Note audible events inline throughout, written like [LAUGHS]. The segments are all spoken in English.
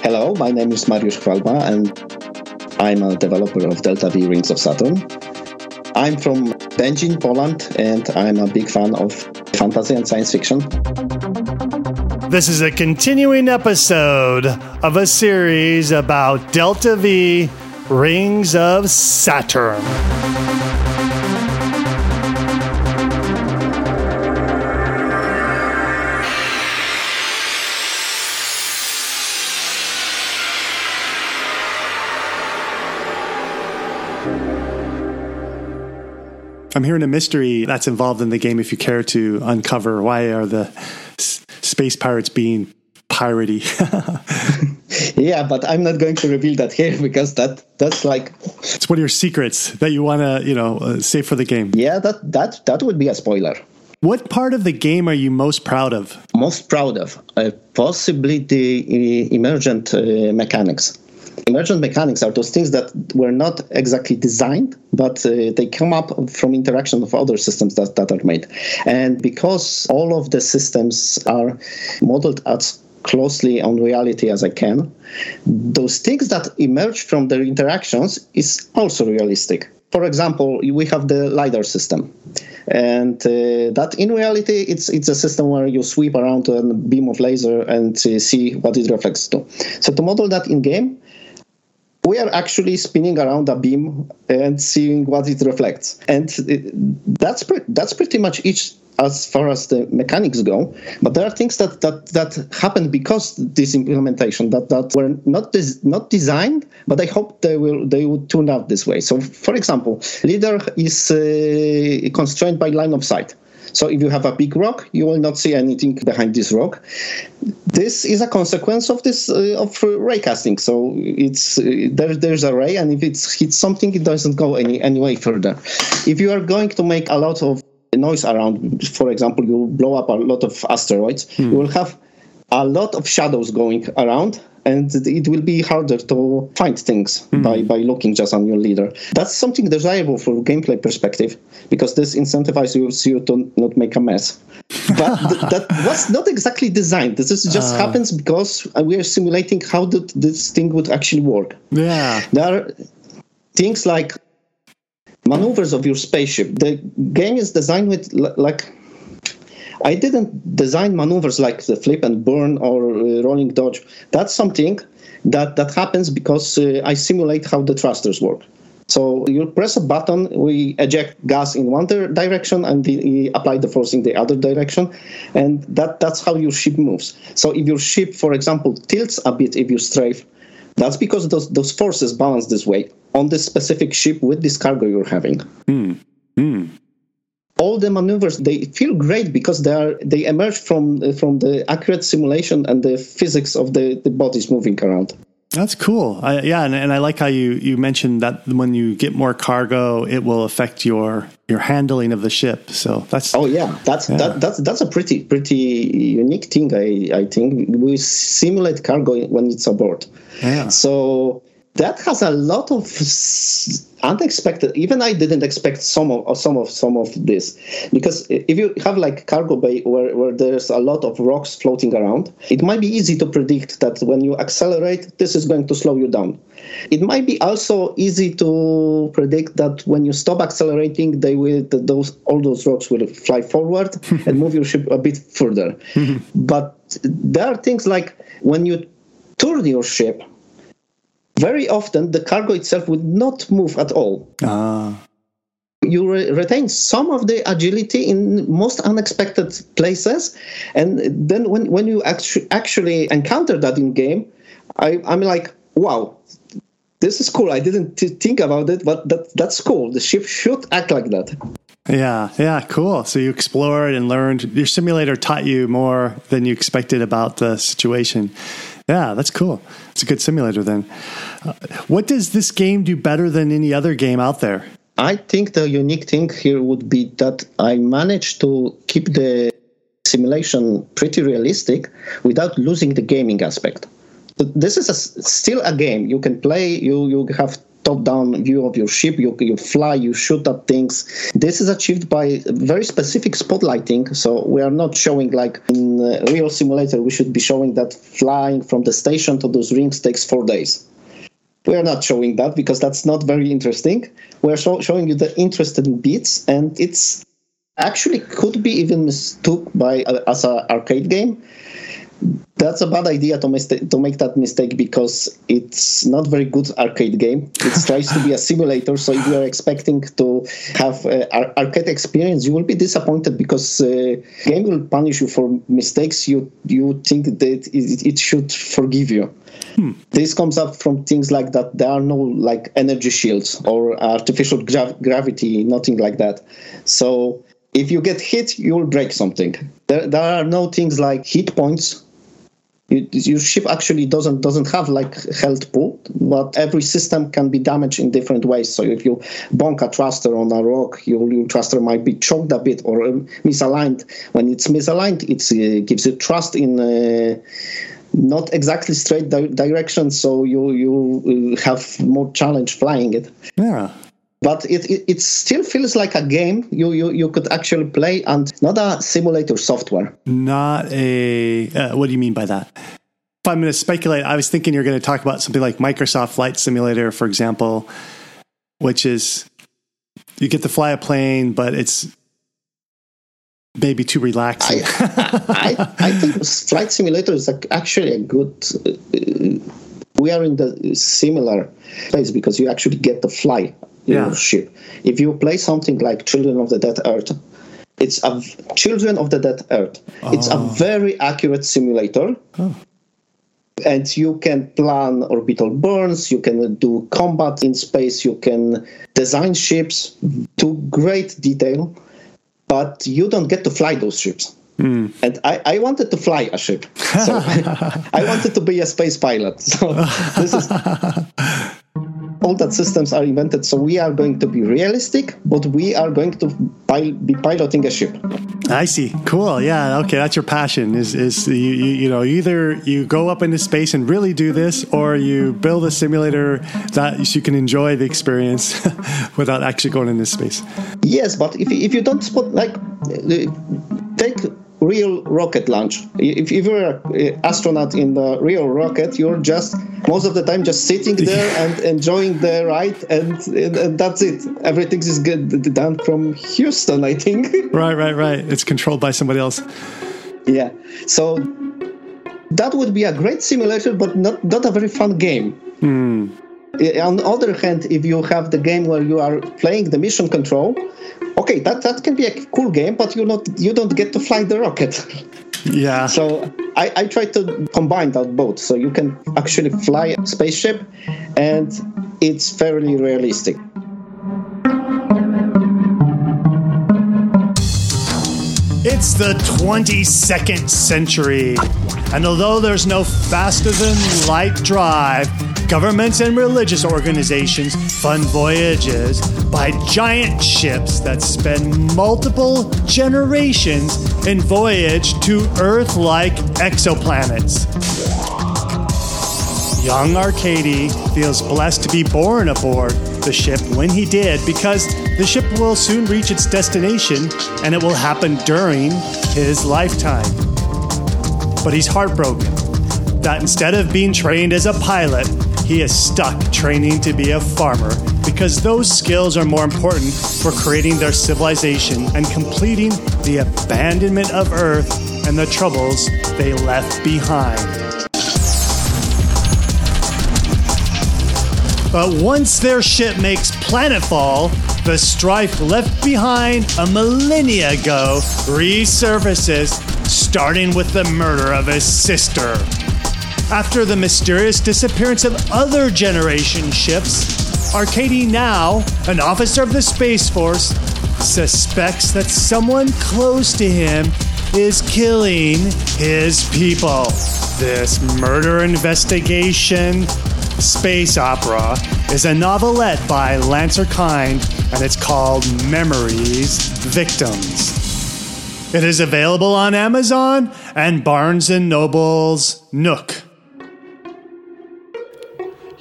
Hello, my name is Mariusz Chwalba and I'm a developer of Delta V Rings of Saturn. I'm from Będzin, Poland, and I'm a big fan of fantasy and science fiction. This is a continuing episode of a series about Delta V Rings of Saturn. Hearing a mystery that's involved in the game. If you care to uncover, why are the s- space pirates being piratey? [LAUGHS] yeah, but I'm not going to reveal that here [LAUGHS] because that that's like it's one of your secrets that you want to, you know, uh, save for the game. yeah that that that would be a spoiler. What part of the game are you most proud of? Most proud of uh, possibly the uh, emergent uh, mechanics. Emergent mechanics are those things that were not exactly designed, but uh, they come up from interaction of other systems that, that are made. And because all of the systems are modeled as closely on reality as I can, those things that emerge from their interactions is also realistic. For example, we have the LiDAR system. And uh, that in reality, it's it's a system where you sweep around a beam of laser and uh, see what it reflects to. So to model that in game, are actually spinning around a beam and seeing what it reflects, and it, that's pre- that's pretty much each as far as the mechanics go. But there are things that that that happen because this implementation that that were not des- not designed, but I hope they will they would turn out this way. So, for example, LiDAR is uh, constrained by line of sight. So if you have a big rock, you will not see anything behind this rock. This is a consequence of this uh, of raycasting. So it's uh, there, there's a ray, and if it hits something, it doesn't go any any way further. If you are going to make a lot of noise around, for example, you blow up a lot of asteroids, you will have a lot of shadows going around and it will be harder to find things hmm. by, by looking just on your LiDAR. That's something desirable from gameplay perspective because this incentivizes you, to not make a mess. But th- [LAUGHS] that was not exactly designed. This is just ah. happens because uh, we are simulating how th- this thing would actually work. Yeah. There are things like maneuvers of your spaceship. The game is designed with l- like I didn't design maneuvers like the flip and burn or uh, rolling dodge. That's something that that happens because uh, I simulate how the thrusters work. So you press a button, we eject gas in one direction, and apply the force in the other direction, and that that's how your ship moves. So if your ship, for example, tilts a bit if you strafe, that's because those those forces balance this way on this specific ship with this cargo you're having all the maneuvers they feel great because they are they emerge from from the accurate simulation and the physics of the the bodies moving around That's cool. I, yeah, and, and I like how you, you mentioned that when you get more cargo, it will affect your your handling of the ship. So that's oh yeah that's that, that's that's a pretty pretty unique thing i i think we simulate cargo when it's aboard Yeah. so that has a lot of unexpected even i didn't expect some of some of some of this. Because if you have like cargo bay where, where there's a lot of rocks floating around it might be easy to predict that when you accelerate this is going to slow you down. It might be also easy to predict that when you stop accelerating they will those all those rocks will fly forward [LAUGHS] and move your ship a bit further. [LAUGHS] But there are things like when you turn your ship very often the cargo itself would not move at all Ah. you re- retain some of the agility in most unexpected places and then when, when you actu- actually encounter that in game I, i'm like wow this is cool i didn't t- think about it but that, that's cool the ship should act like that Yeah, yeah, cool. So you explored and learned. Your simulator taught you more than you expected about the situation. Yeah, that's cool. It's a good simulator then. Uh, what does this game do better than any other game out there? I think the unique thing here would be that I managed to keep the simulation pretty realistic without losing the gaming aspect. This is a, still a game. You can play, you, you have top-down view of your ship. You, you fly, you shoot at things. This is achieved by very specific spotlighting. So we are not showing like in real simulator. We should be showing that flying from the station to those rings takes four days. We are not showing that because that's not very interesting. We're show, showing you the interesting bits, and it's actually could be even mistook by uh, as an arcade game that's a bad idea to, mistake, to make that mistake because it's not very good arcade game. It tries to be a simulator, so if you are expecting to have uh, arcade experience, you will be disappointed because uh, game will punish you for mistakes you you think that it, it should forgive you. Hmm. This comes up from things like that. There are no like energy shields or artificial gra- gravity, nothing like that. So if you get hit, you will break something. There, there are no things like hit points your ship actually doesn't doesn't have like health pool, but every system can be damaged in different ways. So if you bonk a thruster on a rock, your, your thruster might be choked a bit or um, misaligned. When it's misaligned, it uh, gives you thrust in. Uh, not exactly straight di- direction, so you you uh, have more challenge flying it. Yeah, but it, it, it, still feels like a game you, you, you could actually play and not a simulator software. Not a. Uh, what do you mean by that? If I'm going to speculate, I was thinking you're going to talk about something like Microsoft Flight Simulator, for example, which is you get to fly a plane, but it's maybe too relaxing. I, I, I think Flight Simulator is actually a good. Uh, we are in the similar place because you actually get to fly yeah. ship. If you play something like Children of the Dead Earth, it's a Children of the Dead Earth. Oh. It's a oh. very accurate simulator. Oh. And you can plan orbital burns, you can do combat in space, you can design ships to great detail, but you don't get to fly those ships. Mm. And I, I wanted to fly a ship. So [LAUGHS] [LAUGHS] I wanted to be a space pilot. So this is [LAUGHS] all that systems are invented so we are going to be realistic but we are going to pil- be piloting a ship. I see. Cool. Yeah. Okay. That's your passion is is you, you, you know either you go up into space and really do this or you build a simulator that you can enjoy the experience [LAUGHS] without actually going into space. Yes but if, if you don't spot like uh, take real rocket launch. If, if you're an astronaut in the real rocket, you're just most of the time just sitting there [LAUGHS] and enjoying the ride, and, and, and that's it. Everything is good, done from Houston, I think. [LAUGHS] Right, right, right. It's controlled by somebody else. Yeah. So that would be a great simulation, but not not a very fun game. Hmm. Eh, on the other hand, if you have the game where you are playing the mission control, okay, that, that can be a cool game, but you not you don't get to fly the rocket. [LAUGHS] Yeah. So I, I try to combine that both. So you can actually fly a spaceship and it's fairly realistic. It's the 22nd century, and although there's no faster than light drive, governments and religious organizations fund voyages by giant ships that spend multiple generations in voyage to Earth like exoplanets. Young Arkady feels blessed to be born aboard the ship when he did because the ship will soon reach its destination and it will happen during his lifetime. But he's heartbroken that instead of being trained as a pilot, he is stuck training to be a farmer because those skills are more important for creating their civilization and completing the abandonment of Earth and the troubles they left behind. But once their ship makes planetfall, the strife left behind a millennia ago resurfaces, starting with the murder of his sister. After the mysterious disappearance of other generation ships, Arcady now, an officer of the Space Force, suspects that someone close to him is killing his people. This murder investigation Space Opera is a novelette by Lancer Kind, and it's called Memories Victims. It is available on Amazon and Barnes & Noble's Nook.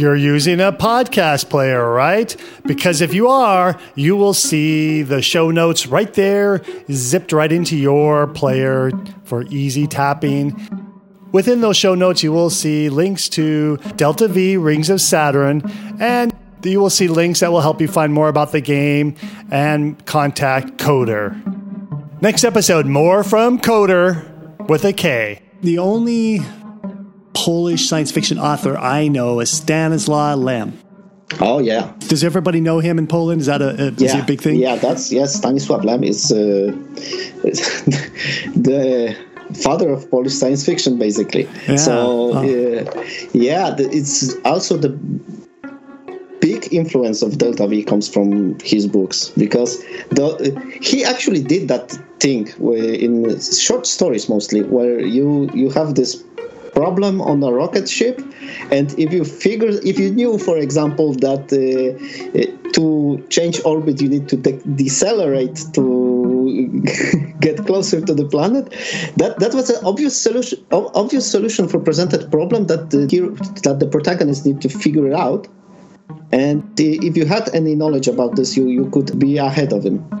You're using a podcast player, right? Because if you are, you will see the show notes right there, zipped right into your player for easy tapping. Within those show notes, you will see links to Delta V Rings of Saturn, and you will see links that will help you find more about the game and contact Koder. Next episode, more from Koder with a K. The only Polish science fiction author I know is Stanislaw Lem. Oh yeah. Does everybody know him in Poland? Is that a, a, yeah. he a big thing? Yeah, that's yes. Stanislaw Lem is uh, [LAUGHS] the father of Polish science fiction, basically. Yeah. So Oh. uh, yeah, the, it's also the big influence of Delta V comes from his books because the, he actually did that thing in short stories mostly where you you have this problem on a rocket ship and if you figure if you knew for example that uh, uh, to change orbit you need to de- decelerate to [LAUGHS] get closer to the planet that that was an obvious solution obvious solution for presented problem that the that the protagonist need to figure it out. And uh, if you had any knowledge about this you you could be ahead of him